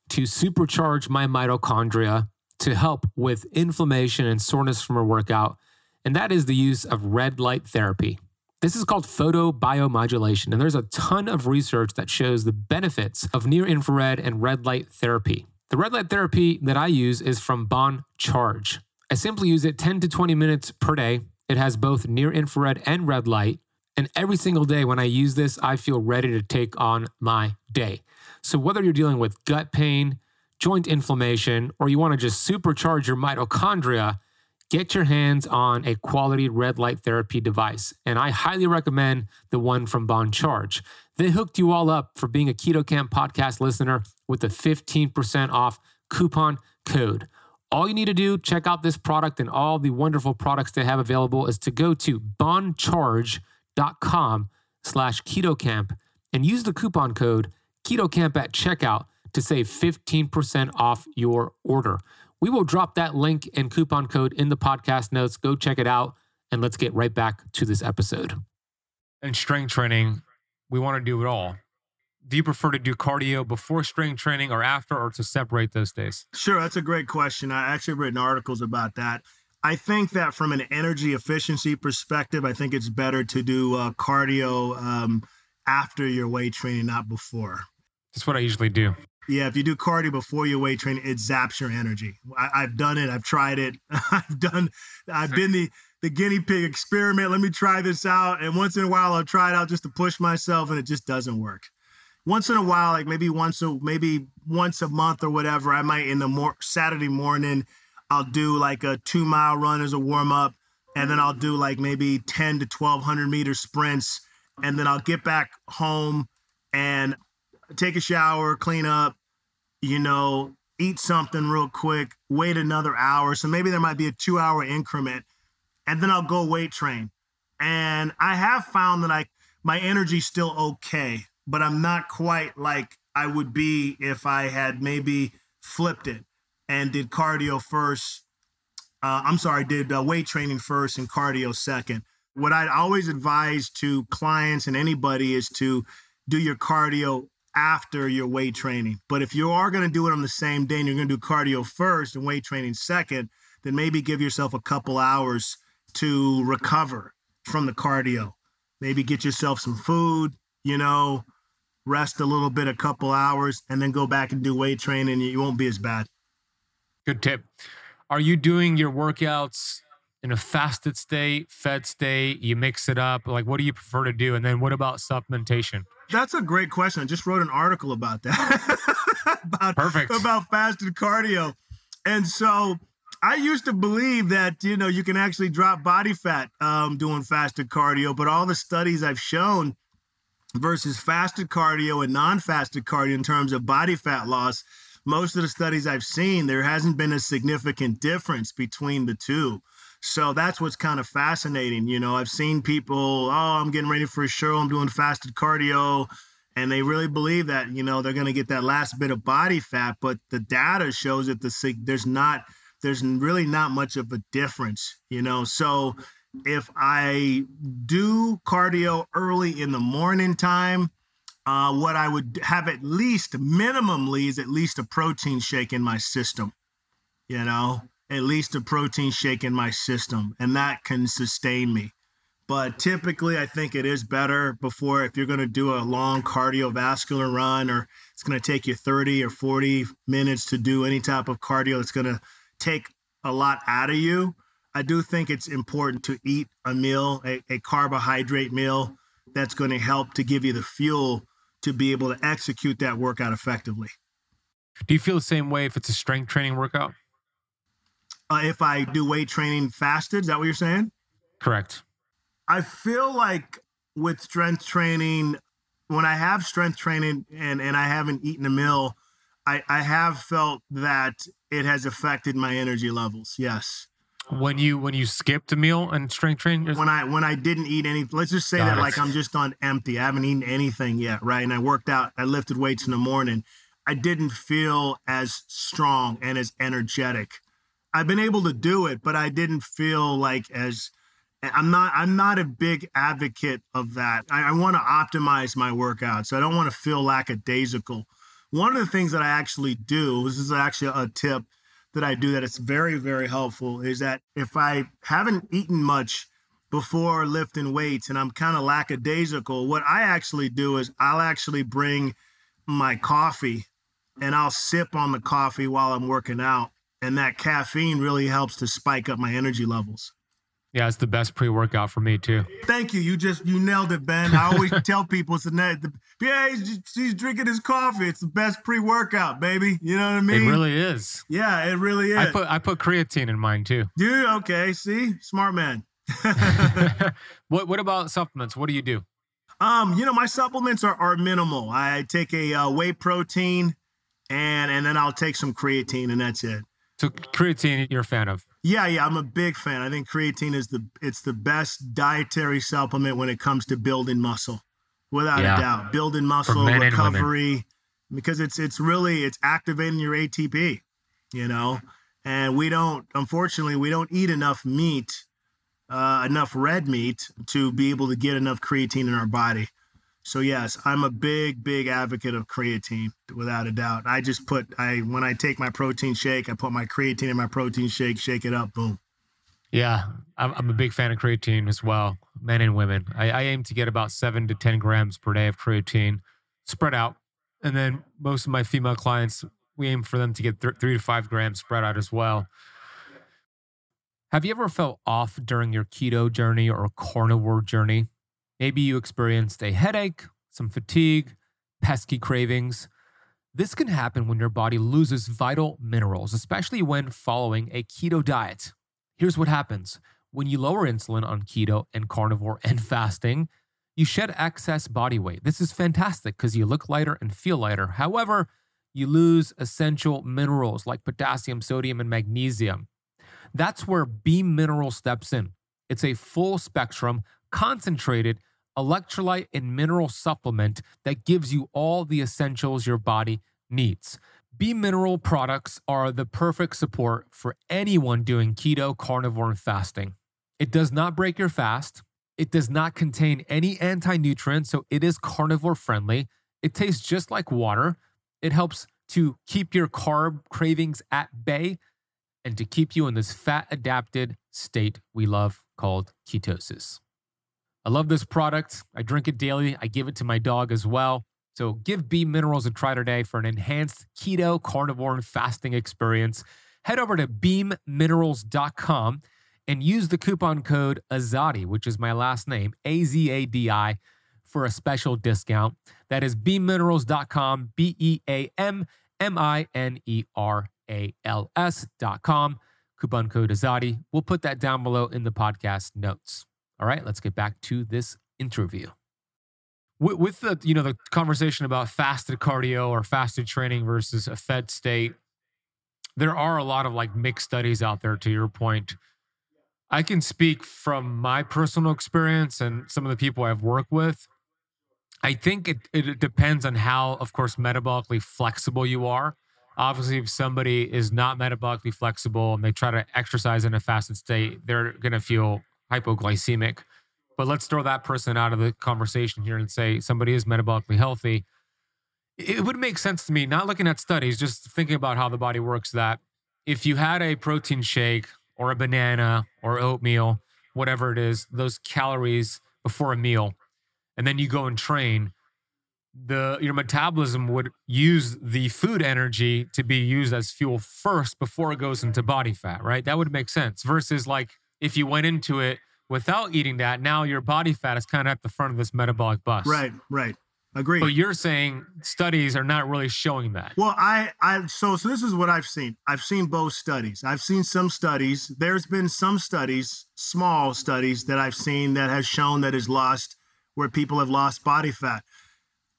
to supercharge my mitochondria to help with inflammation and soreness from a workout, and that is the use of red light therapy. This is called photobiomodulation, and there's a ton of research that shows the benefits of near infrared and red light therapy. The red light therapy that I use is from Bon Charge. I simply use it 10 to 20 minutes per day. It has both near infrared and red light. And every single day when I use this, I feel ready to take on my day. So, whether you're dealing with gut pain, joint inflammation, or you want to just supercharge your mitochondria, get your hands on a quality red light therapy device. And I highly recommend the one from Bon Charge. They hooked you all up for being a Keto Camp podcast listener with a 15% off coupon code. All you need to do, check out this product and all the wonderful products they have available, is to go to boncharge.com slash ketocamp and use the coupon code ketocamp at checkout to save 15% off your order. We will drop that link and coupon code in the podcast notes. Go check it out and let's get right back to this episode. And strength training, we want to do it all. Do you prefer to do cardio before strength training or after, or to separate those days? Sure, that's a great question. I actually written articles about that. I think that from an energy efficiency perspective, I think it's better to do uh, cardio um, after your weight training, not before. That's what I usually do. Yeah, if you do cardio before your weight training, it zaps your energy. I, I've done it. I've tried it. I've done. I've been the the guinea pig experiment. Let me try this out. And once in a while, I'll try it out just to push myself, and it just doesn't work. Once in a while, like maybe once a maybe once a month or whatever, I might in the more Saturday morning, I'll do like a two mile run as a warm up, and then I'll do like maybe ten to twelve hundred meter sprints, and then I'll get back home and take a shower, clean up, you know, eat something real quick, wait another hour. So maybe there might be a two hour increment, and then I'll go weight train. And I have found that I my energy's still okay, but I'm not quite like I would be if I had maybe flipped it and did cardio first. Uh, I'm sorry, did uh, weight training first and cardio second. What I'd always advise to clients and anybody is to do your cardio after your weight training. But if you are going to do it on the same day and you're going to do cardio first and weight training second, then maybe give yourself a couple hours to recover from the cardio. Maybe get yourself some food, you know, rest a little bit, a couple hours, and then go back and do weight training. You won't be as bad. Good tip. Are you doing your workouts in a fasted state, fed state? You mix it up. Like, what do you prefer to do? And then what about supplementation? That's a great question. I just wrote an article about that. about, Perfect. About fasted cardio. And so I used to believe that, you know, you can actually drop body fat um, doing fasted cardio, but all the studies I've shown versus fasted cardio and non-fasted cardio in terms of body fat loss, most of the studies I've seen, there hasn't been a significant difference between the two. So that's what's kind of fascinating. You know, I've seen people, oh, I'm getting ready for a show, I'm doing fasted cardio, and they really believe that, you know, they're going to get that last bit of body fat, but the data shows that the there's not there's really not much of a difference, you know. So if I do cardio early in the morning time, uh, what I would have at least minimally is at least a protein shake in my system, you know, at least a protein shake in my system, and that can sustain me. But typically, I think it is better before if you're going to do a long cardiovascular run or it's going to take you 30 or 40 minutes to do any type of cardio It's going to take a lot out of you. I do think it's important to eat a meal, a, a carbohydrate meal that's going to help to give you the fuel to be able to execute that workout effectively. Do you feel the same way if it's a strength training workout? Uh, if I do weight training fasted, is that what you're saying? Correct. I feel like with strength training, when I have strength training and, and I haven't eaten a meal, I, I have felt that it has affected my energy levels. Yes. When you when you skipped a meal and strength training, when I when I didn't eat any, let's just say Got that it. like I'm just on empty. I haven't eaten anything yet, right? And I worked out. I lifted weights in the morning. I didn't feel as strong and as energetic. I've been able to do it, but I didn't feel like as I'm not I'm not a big advocate of that. I, I want to optimize my workout, so I don't want to feel lackadaisical. One of the things that I actually do, this is actually a tip that I do that it's very, very helpful, is that if I haven't eaten much before lifting weights and I'm kind of lackadaisical, what I actually do is I'll actually bring my coffee and I'll sip on the coffee while I'm working out. And that caffeine really helps to spike up my energy levels. yeah, it's the best pre workout for me too. Thank you. You just you nailed it, Ben. I always tell people it's the net. The, yeah, he's, he's drinking his coffee. It's the best pre-workout, baby. You know what I mean? It really is. yeah, it really is. I put I put creatine in mine too. Dude, okay, see, smart man. what what about supplements? What do you do? um, you know, my supplements are, are minimal. I take a uh, whey protein, and and then I'll take some creatine, and that's it. So creatine, you're a fan of. Yeah, yeah, I'm a big fan. I think creatine is the it's the best dietary supplement when it comes to building muscle, without Yeah. a doubt. Building muscle, men and women. recovery, because it's it's really it's activating your ATP, you know. And we don't, unfortunately, we don't eat enough meat, uh, enough red meat to be able to get enough creatine in our body. So yes, I'm a big, big advocate of creatine, without a doubt. I just put I when I take my protein shake, I put my creatine in my protein shake, shake it up, boom. Yeah, I'm, I'm a big fan of creatine as well, men and women. I, I aim to get about seven to 10 grams per day of creatine spread out. And then most of my female clients, we aim for them to get th- three to five grams spread out as well. Have you ever felt off during your keto journey or carnivore journey? Maybe you experienced a headache, some fatigue, pesky cravings. This can happen when your body loses vital minerals, especially when following a keto diet. Here's what happens when you lower insulin on keto and carnivore and fasting, you shed excess body weight. This is fantastic because you look lighter and feel lighter. However, you lose essential minerals like potassium, sodium, and magnesium. That's where Beam Mineral steps in. It's a full spectrum, concentrated electrolyte and mineral supplement that gives you all the essentials your body needs. Beam Mineral products are the perfect support for anyone doing keto, carnivore, and fasting. It does not break your fast. It does not contain any anti nutrients, so it is carnivore friendly. It tastes just like water. It helps to keep your carb cravings at bay and to keep you in this fat adapted state we love called ketosis. I love this product. I drink it daily. I give it to my dog as well. So give Beam Minerals a try today for an enhanced keto, carnivore, and fasting experience. Head over to beamminerals.com and use the coupon code AZADI, which is my last name, A Z A D I, for a special discount. That is beamminerals.com, B E A M M I N E R A L S.com. Coupon code AZADI. We'll put that down below in the podcast notes. All right, let's get back to this interview. With, with the you know the conversation about fasted cardio or fasted training versus a fed state, there are a lot of like mixed studies out there. To your point, I can speak from my personal experience and some of the people I've worked with. I think it, it depends on how, of course, metabolically flexible you are. Obviously, if somebody is not metabolically flexible and they try to exercise in a fasted state, they're going to feel hypoglycemic. But let's throw that person out of the conversation here and say somebody is metabolically healthy. It would make sense to me, not looking at studies, just thinking about how the body works, that if you had a protein shake or a banana or oatmeal, whatever it is, those calories before a meal, and then you go and train, the your metabolism would use the food energy to be used as fuel first before it goes into body fat, right? That would make sense. Versus like if you went into it without eating that, now your body fat is kind of at the front of this metabolic bus. Right, right. Agree. But you're saying studies are not really showing that. Well, I, I, so, so this is what I've seen. I've seen both studies. I've seen some studies. There's been some studies, small studies that I've seen that has shown that is lost, where people have lost body fat.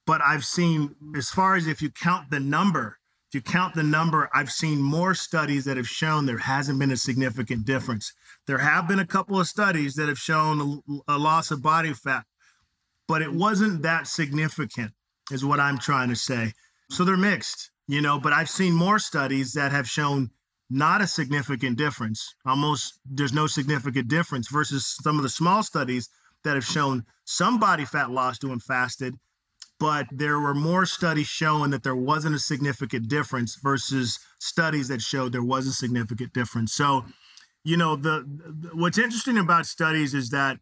But I've seen, as far as if you count the number, if you count the number, I've seen more studies that have shown there hasn't been a significant difference. There have been a couple of studies that have shown a, a loss of body fat, but it wasn't that significant, is what I'm trying to say. So they're mixed, you know, but I've seen more studies that have shown not a significant difference. Almost there's no significant difference versus some of the small studies that have shown some body fat loss doing fasted, but there were more studies showing that there wasn't a significant difference versus studies that showed there was a significant difference. So, you know, the, the what's interesting about studies is that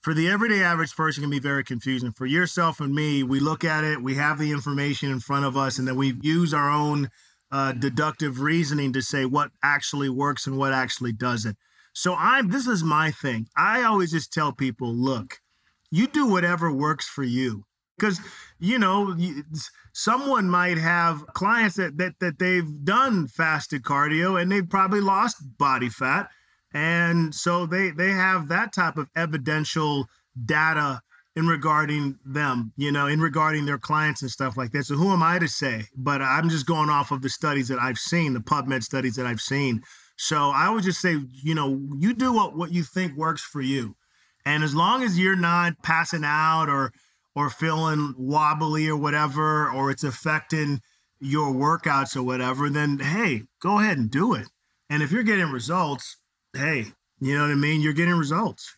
for the everyday average person can be very confusing. For yourself and me, we look at it, we have the information in front of us, and then we use our own uh, deductive reasoning to say what actually works and what actually doesn't. So I'm this is my thing. I always just tell people, look, you do whatever works for you. Because you know, someone might have clients that that that they've done fasted cardio and they've probably lost body fat and so they they have that type of evidential data in regarding them, you know, in regarding their clients and stuff like that. So who am I to say? But I'm just going off of the studies that I've seen, the PubMed studies that I've seen. So I would just say, you know, you do what what you think works for you. And as long as you're not passing out or or feeling wobbly or whatever, or it's affecting your workouts or whatever, then hey, go ahead and do it. And if you're getting results, hey, you know what I mean? You're getting results.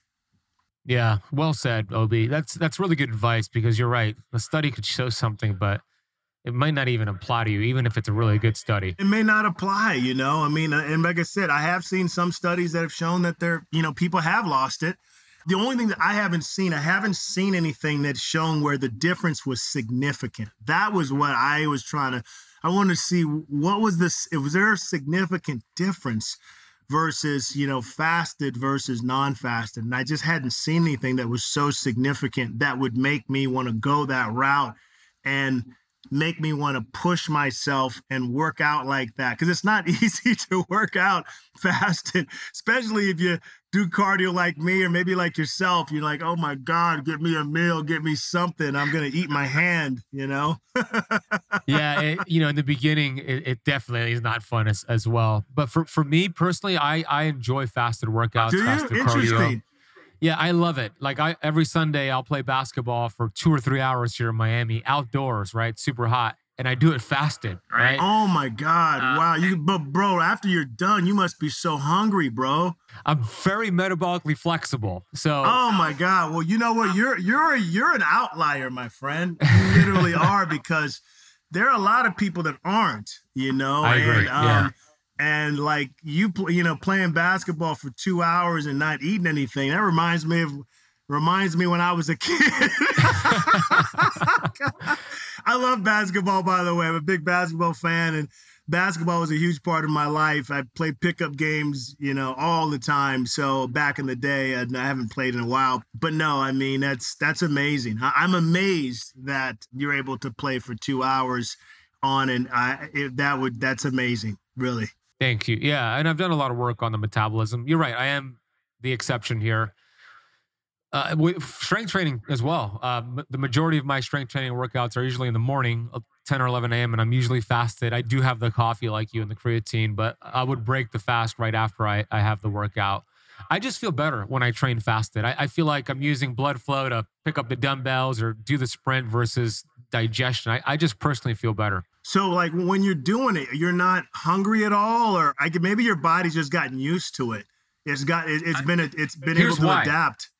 Yeah, well said, Obi. That's that's really good advice because you're right. A study could show something, but it might not even apply to you, even if it's a really good study. It may not apply, you know. I mean, uh, and like I said, I have seen some studies that have shown that they're, you know, people have lost it. The only thing that I haven't seen, I haven't seen anything that's shown where the difference was significant. That was what I was trying to. I wanted to see what was this. Was there a significant difference? versus you know fasted versus non-fasted and i just hadn't seen anything that was so significant that would make me want to go that route and make me want to push myself and work out like that because it's not easy to work out fasted especially if you do cardio like me or maybe like yourself you're like oh my god get me a meal get me something i'm gonna eat my hand you know yeah it, you know in the beginning it, it, definitely is not fun as, as well but for, for me personally i i enjoy fasted workouts do you? fasted cardio yeah, I love it. Like I every Sunday I'll play basketball for two or three hours here in Miami, outdoors, right? Super hot. And I do it fasted, right? Oh my God. Uh, wow. You but bro, after you're done, you must be so hungry, bro. I'm very metabolically flexible. So Oh my God. Well, you know what? You're you're you're an outlier, my friend. You literally are because there are a lot of people that aren't, you know. I agree. And, um, yeah and like you you know playing basketball for two hours and not eating anything that reminds me of reminds me when i was a kid I love basketball, by the way. I'm a big basketball fan, and basketball was a huge part of my life. I played pickup games, you know, all the time. So back in the day, I haven't played in a while. But no, I mean that's that's amazing. I'm amazed that you're able to play for two hours on, and I it, that would that's amazing, really. Thank you. Yeah, and I've done a lot of work on the metabolism. You're right. I am the exception here. Uh, with strength training as well. Uh, the majority of my strength training workouts are usually in the morning, uh, 10 or 11 a.m., and I'm usually fasted. I do have the coffee like you and the creatine, but I would break the fast right after I, I have the workout. I just feel better when I train fasted. I, I feel like I'm using blood flow to pick up the dumbbells or do the sprint versus digestion. I, I just personally feel better. So, like when you're doing it, you're not hungry at all, or I maybe your body's just gotten used to it. It's got it, has been it's been able to why. adapt.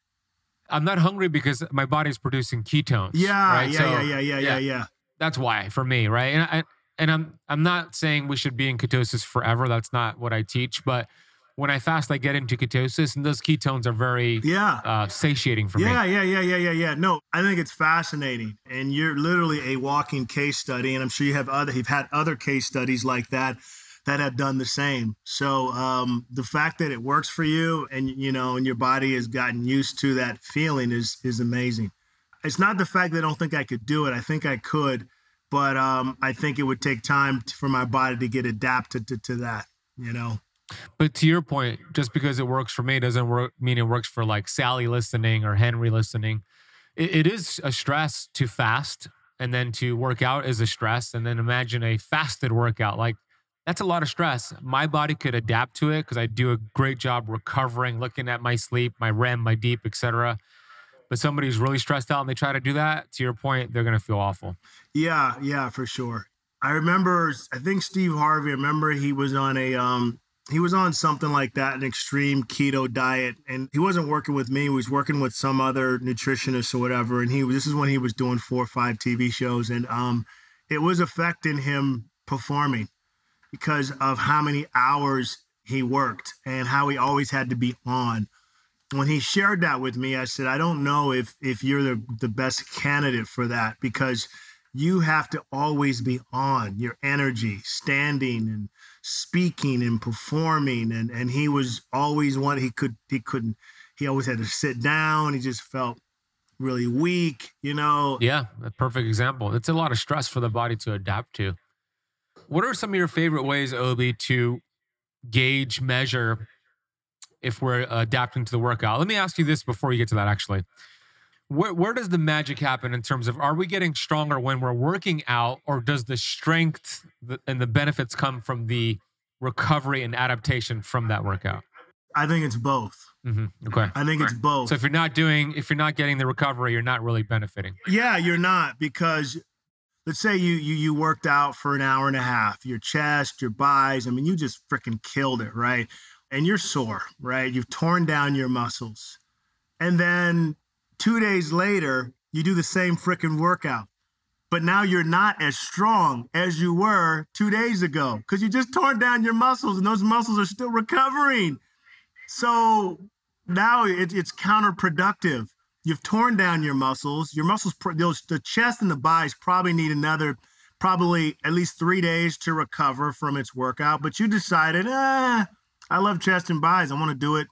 I'm not hungry because my body's producing ketones. Yeah, right? yeah, so, yeah, yeah, yeah, yeah, yeah. That's why for me, right? And I, and I'm I'm not saying we should be in ketosis forever. That's not what I teach. But when I fast, I get into ketosis, and those ketones are very yeah uh, satiating for yeah, me. Yeah, yeah, yeah, yeah, yeah, yeah. No, I think it's fascinating, and you're literally a walking case study. And I'm sure you have other you've had other case studies like that that have done the same. So um, the fact that it works for you and you know and your body has gotten used to that feeling is is amazing. It's not the fact that I don't think I could do it. I think I could, but um, I think it would take time for my body to get adapted to, to that. You know. But to your point, just because it works for me doesn't work mean it works for like Sally listening or Henry listening. it, it is a stress to fast and then to work out is a stress and then imagine a fasted workout like that's a lot of stress. My body could adapt to it because I do a great job recovering, looking at my sleep, my REM, my deep, etc. But somebody who's really stressed out and they try to do that, to your point, they're going to feel awful. Yeah, yeah, for sure. I remember, I think Steve Harvey. I remember he was on a, um, he was on something like that, an extreme keto diet, and he wasn't working with me. He was working with some other nutritionist or whatever. And he, was, this is when he was doing four or five TV shows, and um, it was affecting him performing because of how many hours he worked and how he always had to be on. When he shared that with me, I said, I don't know if if you're the, the best candidate for that because you have to always be on your energy, standing and speaking and performing. And and he was always one he could he couldn't he always had to sit down. He just felt really weak, you know. Yeah, a perfect example. It's a lot of stress for the body to adapt to. What are some of your favorite ways, Obi, to gauge, measure if we're adapting to the workout? Let me ask you this before you get to that, actually. Where, where does the magic happen in terms of are we getting stronger when we're working out, or does the strength and the benefits come from the recovery and adaptation from that workout? I think it's both. Mm-hmm. Okay. I think it's both. So if you're not doing, if you're not getting the recovery, you're not really benefiting. Yeah, you're not because let's say you you you worked out for an hour and a half, your chest, your buys, I mean, you just freaking killed it, right? And you're sore, right? You've torn down your muscles. And then two days later, you do the same freaking workout. But now you're not as strong as you were two days ago because you just torn down your muscles and those muscles are still recovering. So now it, it's counterproductive You've torn down your muscles. Your muscles, those the chest and the biceps probably need another, probably at least three days to recover from its workout. But you decided, ah, I love chest and biceps. I want to do it,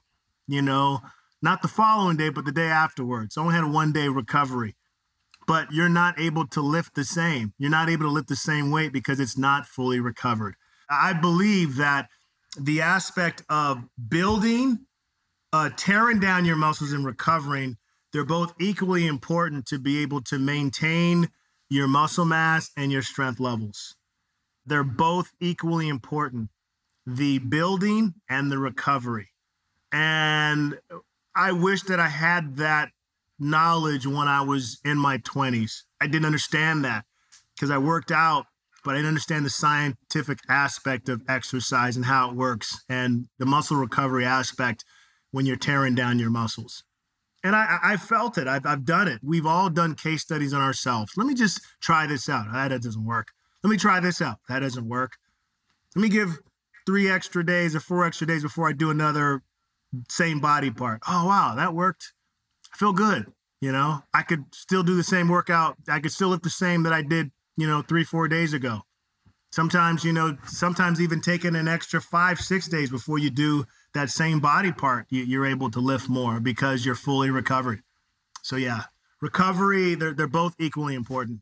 you know, not the following day, but the day afterwards. I only had a one day recovery. But you're not able to lift the same. You're not able to lift the same weight because it's not fully recovered. I believe that the aspect of building, uh, tearing down your muscles and recovering they're both equally important to be able to maintain your muscle mass and your strength levels. They're both equally important the building and the recovery. And I wish that I had that knowledge when I was in my 20s. I didn't understand that because I worked out, but I didn't understand the scientific aspect of exercise and how it works and the muscle recovery aspect when you're tearing down your muscles and I, I felt it. I've, I've done it. We've all done case studies on ourselves. Let me just try this out. That doesn't work. Let me try this out. That doesn't work. Let me give three extra days or four extra days before I do another same body part. Oh, wow, that worked. I feel good. You know, I could still do the same workout. I could still lift the same that I did you know, three, four days ago. Sometimes, you know, sometimes even taking an extra five, six days before you do that same body part, you, you're able to lift more because you're fully recovered. So yeah, recovery, they're, they're both equally important.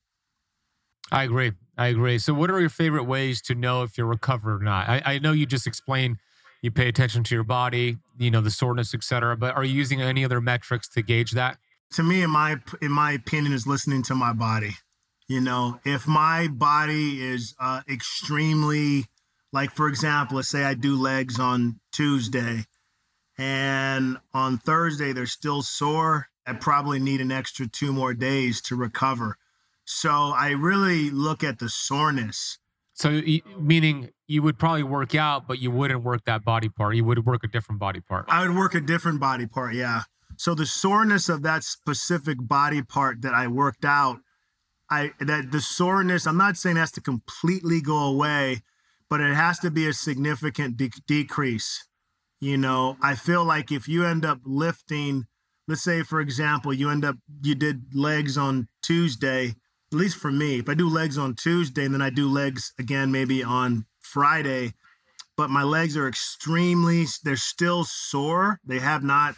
I agree. I agree. So, what are your favorite ways to know if you're recovered or not? I, I know you just explained you pay attention to your body, you know, the soreness, etc. But are you using any other metrics to gauge that? To me, in my in my opinion, is listening to my body. You know, if my body is uh, extremely, like for example, let's say I do legs on Tuesday, and on Thursday they're still sore. I probably need an extra two more days to recover. So I really look at the soreness. So, meaning you would probably work out, but you wouldn't work that body part. You would work a different body part. I would work a different body part, yeah. So the soreness of that specific body part that I worked out, I that the soreness. I'm not saying has to completely go away, but it has to be a significant de- decrease. You know, I feel like if you end up lifting, let's say for example, you end up you did legs on Tuesday at least for me, if I do legs on Tuesday and then I do legs again maybe on Friday, but my legs are extremely they're still sore. They have not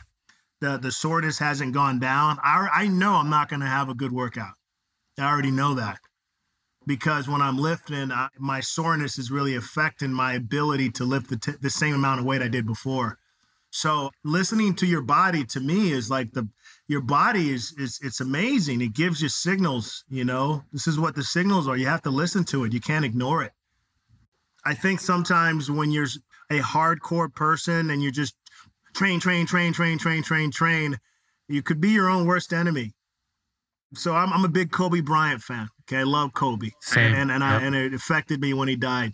the the soreness hasn't gone down. I I know I'm not going to have a good workout. I already know that because when I'm lifting, I, my soreness is really affecting my ability to lift the, t- the same amount of weight I did before. So listening to your body to me is like the your body is is it's amazing. It gives you signals, you know. This is what the signals are. You have to listen to it. You can't ignore it. I think sometimes when you're a hardcore person and you're just train, train, train, train, train, train, train, you could be your own worst enemy. So I'm, I'm a big Kobe Bryant fan. Okay, I love Kobe, Same. and and, yep. I, and it affected me when he died.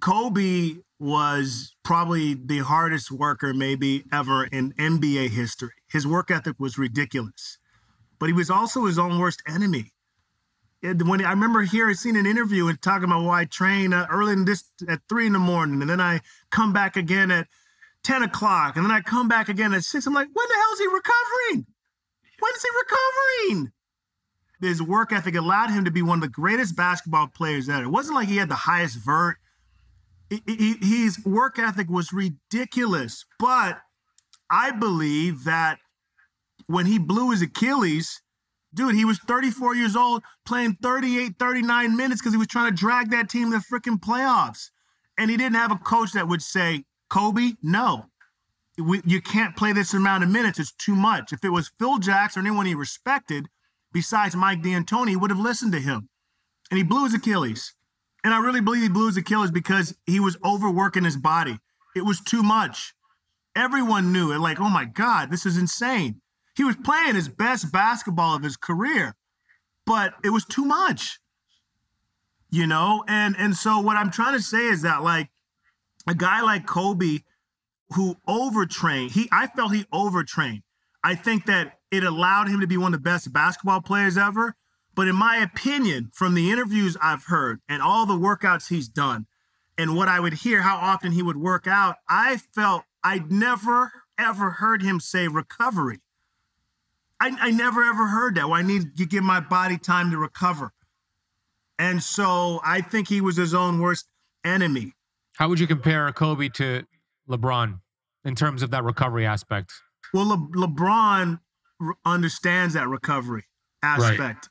Kobe was probably the hardest worker maybe ever in NBA history. His work ethic was ridiculous, but he was also his own worst enemy. When I remember hearing, seeing an interview and talking about why I train uh, early in this at three in the morning, and then I come back again at ten o'clock, and then I come back again at six. I'm like, when the hell is he recovering? When is he recovering? His work ethic allowed him to be one of the greatest basketball players ever. It wasn't like he had the highest vert his work ethic was ridiculous. But I believe that when he blew his Achilles, dude, he was 34 years old playing 38, 39 minutes because he was trying to drag that team to the freaking playoffs. And he didn't have a coach that would say, Kobe, no, we, you can't play this amount of minutes. It's too much. If it was Phil Jackson or anyone he respected, besides Mike D'Antoni, would have listened to him. And he blew his Achilles. And I really believe he blew his Achilles because he was overworking his body. It was too much. Everyone knew it, like, oh my God, this is insane. He was playing his best basketball of his career, but it was too much. You know, and and so what I'm trying to say is that like a guy like Kobe who overtrained, he I felt he overtrained. I think that it allowed him to be one of the best basketball players ever, but in my opinion, from the interviews I've heard and all the workouts he's done, and what I would hear how often he would work out, I felt I'd never ever heard him say recovery. I, I never ever heard that. Well, I need to give my body time to recover. And so I think he was his own worst enemy. How would you compare Kobe to LeBron in terms of that recovery aspect? Well, Le- LeBron r- understands that recovery aspect. Right.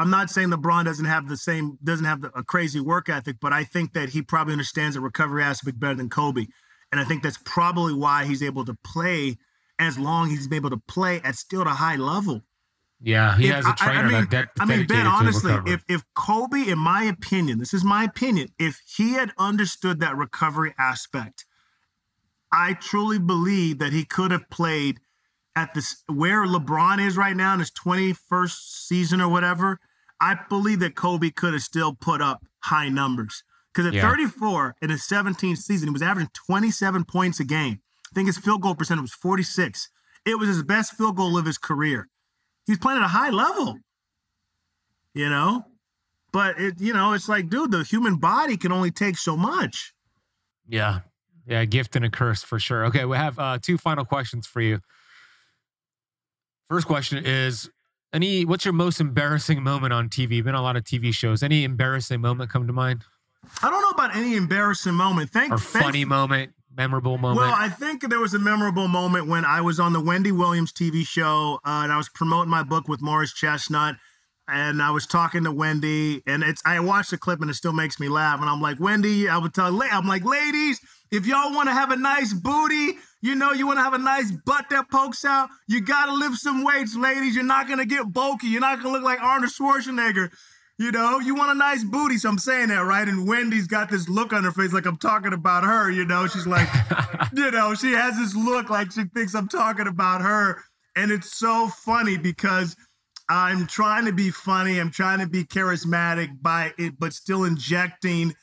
I'm not saying LeBron doesn't have the same doesn't have the, a crazy work ethic, but I think that he probably understands the recovery aspect better than Kobe, and I think that's probably why he's able to play as long as he's been able to play at still a high level. Yeah, he if, has a trainer I, I mean, that I mean, Ben, honestly, if if Kobe, in my opinion, this is my opinion, if he had understood that recovery aspect, I truly believe that he could have played at this where LeBron is right now in his 21st season or whatever. I believe that Kobe could have still put up high numbers. Because at yeah. 34 in his 17th season, he was averaging 27 points a game. I think his field goal percentage was 46. It was his best field goal of his career. He's playing at a high level, you know? But it, you know, it's like, dude, the human body can only take so much. Yeah. Yeah, gift and a curse for sure. Okay, we have uh, two final questions for you. First question is Any? What's your most embarrassing moment on TV? You've been on a lot of TV shows. Any embarrassing moment come to mind? I don't know about any embarrassing moment. Thank Or thank- funny moment, memorable moment? Well, I think there was a memorable moment when I was on the Wendy Williams TV show uh, and I was promoting my book with Morris Chestnut. And I was talking to Wendy, and it's I watched the clip and it still makes me laugh. And I'm like, Wendy, I would tell, I'm like, ladies, if y'all want to have a nice booty, you know, you want to have a nice butt that pokes out, you gotta lift some weights, ladies. You're not gonna get bulky. You're not gonna look like Arnold Schwarzenegger. You know, you want a nice booty. So I'm saying that, right? And Wendy's got this look on her face like I'm talking about her, you know. She's like, you know, she has this look like she thinks I'm talking about her. And it's so funny because I'm trying to be funny, I'm trying to be charismatic by it, but still injecting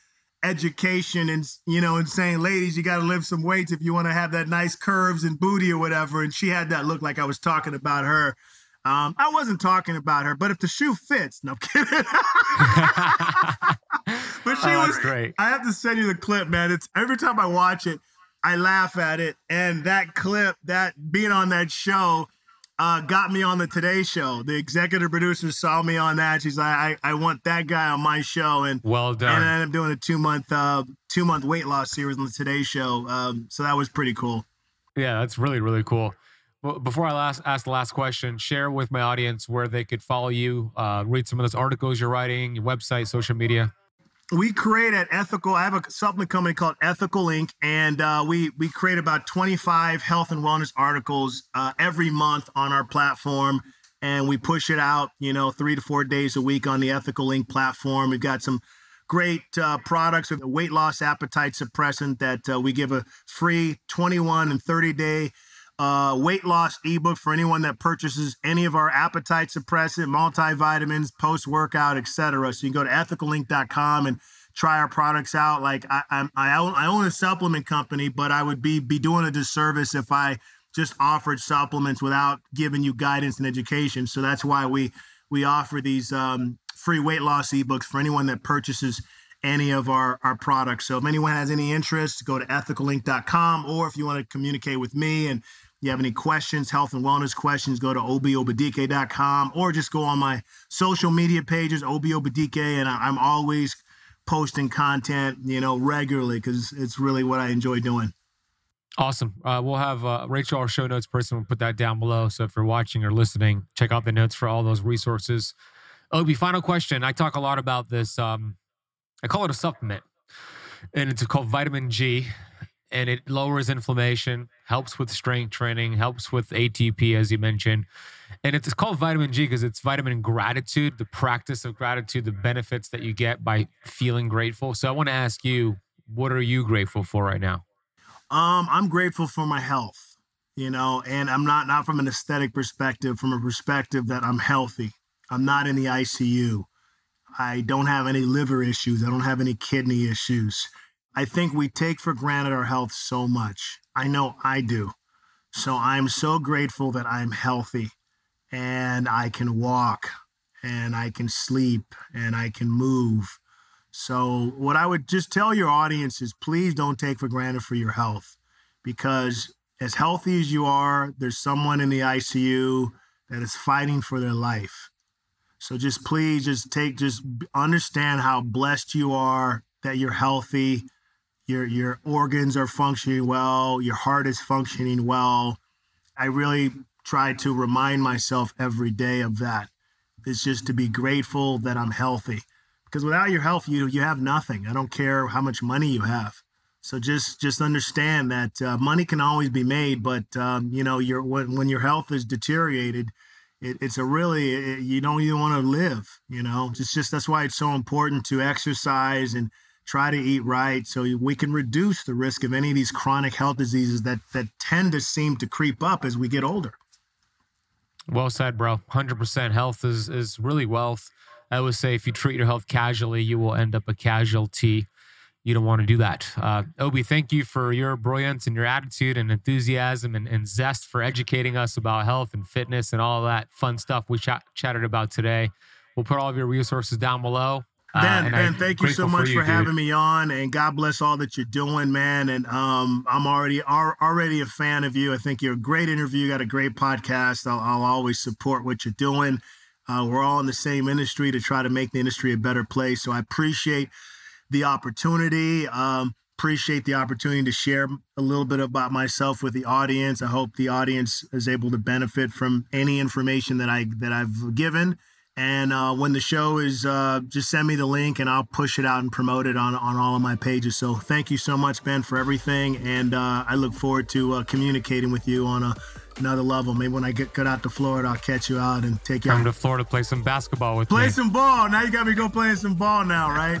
education and you know, and saying, ladies, you gotta lift some weights if you want to have that nice curves and booty or whatever. And she had that look like I was talking about her. Um, I wasn't talking about her, but if the shoe fits, no I'm kidding. but she Oh, was great. I have to send you the clip, man. It's every time I watch it, I laugh at it. And that clip, that being on that show, uh, got me on the Today Show. The executive producer saw me on that. She's like, I, I want that guy on my show. And well done. and I ended up doing a two month uh, two month weight loss series on the Today Show. Um, so that was pretty cool. Yeah, that's really really cool. Well, before I last ask the last question, share with my audience where they could follow you, uh, read some of those articles you're writing, your website, social media. We create at ethical i have a supplement company called ethical inc. And uh, we we create about 25 health and wellness articles uh, every month on our platform. And we push it out you know three to four days a week on the ethical inc. platform. We've got some great uh, products with a weight loss appetite suppressant that uh, we give a free 21 and 30 day uh, weight loss ebook for anyone that purchases any of our appetite suppressant, multivitamins, post workout, etc. So you can go to ethicallink.com and try our products out. Like I, I'm, I own, I own a supplement company, but I would be be doing a disservice if I just offered supplements without giving you guidance and education. So that's why we we offer these um, free weight loss ebooks for anyone that purchases any of our, our products. So if anyone has any interest, go to ethicallink.com or if you want to communicate with me and you have any questions, health and wellness questions, go to obiobadike.com or just go on my social media pages, obobadike, and I, I'm always posting content, you know, regularly because it's really what I enjoy doing. Awesome. Uh, we'll have uh, Rachel, our show notes person, will put that down below. So if you're watching or listening, check out the notes for all those resources. Obi, final question. I talk a lot about this. Um, I call it a supplement, and it's called vitamin G, and it lowers inflammation, helps with strength training, helps with ATP, as you mentioned. And it's called vitamin G because it's vitamin gratitude, the practice of gratitude, the benefits that you get by feeling grateful. So I want to ask you, what are you grateful for right now? Um, I'm grateful for my health, you know, and I'm not not from an aesthetic perspective, from a perspective that I'm healthy. I'm not in the ICU. I don't have any liver issues. I don't have any kidney issues. I think we take for granted our health so much. I know I do. So I'm so grateful that I'm healthy and I can walk and I can sleep and I can move. So, what I would just tell your audience is please don't take for granted for your health because as healthy as you are, there's someone in the ICU that is fighting for their life. So just please just take just understand how blessed you are that you're healthy, your your organs are functioning well, your heart is functioning well. I really try to remind myself every day of that. It's just to be grateful that I'm healthy because without your health you you have nothing i don't care how much money you have so just just understand that uh, money can always be made but um, you know your when, when your health is deteriorated it, it's a really it, you don't even want to live you know it's just that's why it's so important to exercise and try to eat right so we can reduce the risk of any of these chronic health diseases that that tend to seem to creep up as we get older Well said, bro. Hundred percent. Health is is really wealth. I would say if you treat your health casually, you will end up a casualty. You don't want to do that. Uh, Obi, thank you for your brilliance and your attitude and enthusiasm and, and zest for educating us about health and fitness and all that fun stuff we chat, chatted about today. We'll put all of your resources down below. Uh, Ben, Ben, thank you so much for, dude. having me on, and God bless all that you're doing, man. And um, I'm already already a fan of you. I think you're a great interview. You got a great podcast. I'll, I'll always support what you're doing. Uh, we're all in the same industry to try to make the industry a better place. So I appreciate the opportunity. Um, appreciate the opportunity to share a little bit about myself with the audience. I hope the audience is able to benefit from any information that I that I've given. And uh, when the show is, uh, just send me the link and I'll push it out and promote it on, on all of my pages. So thank you so much, Ben, for everything. And uh, I look forward to uh, communicating with you on a, another level. Maybe when I get, get out to Florida, I'll catch you out and take you Come out. to Florida, play some basketball with Play me. some ball. Now you got me go playing some ball now, right?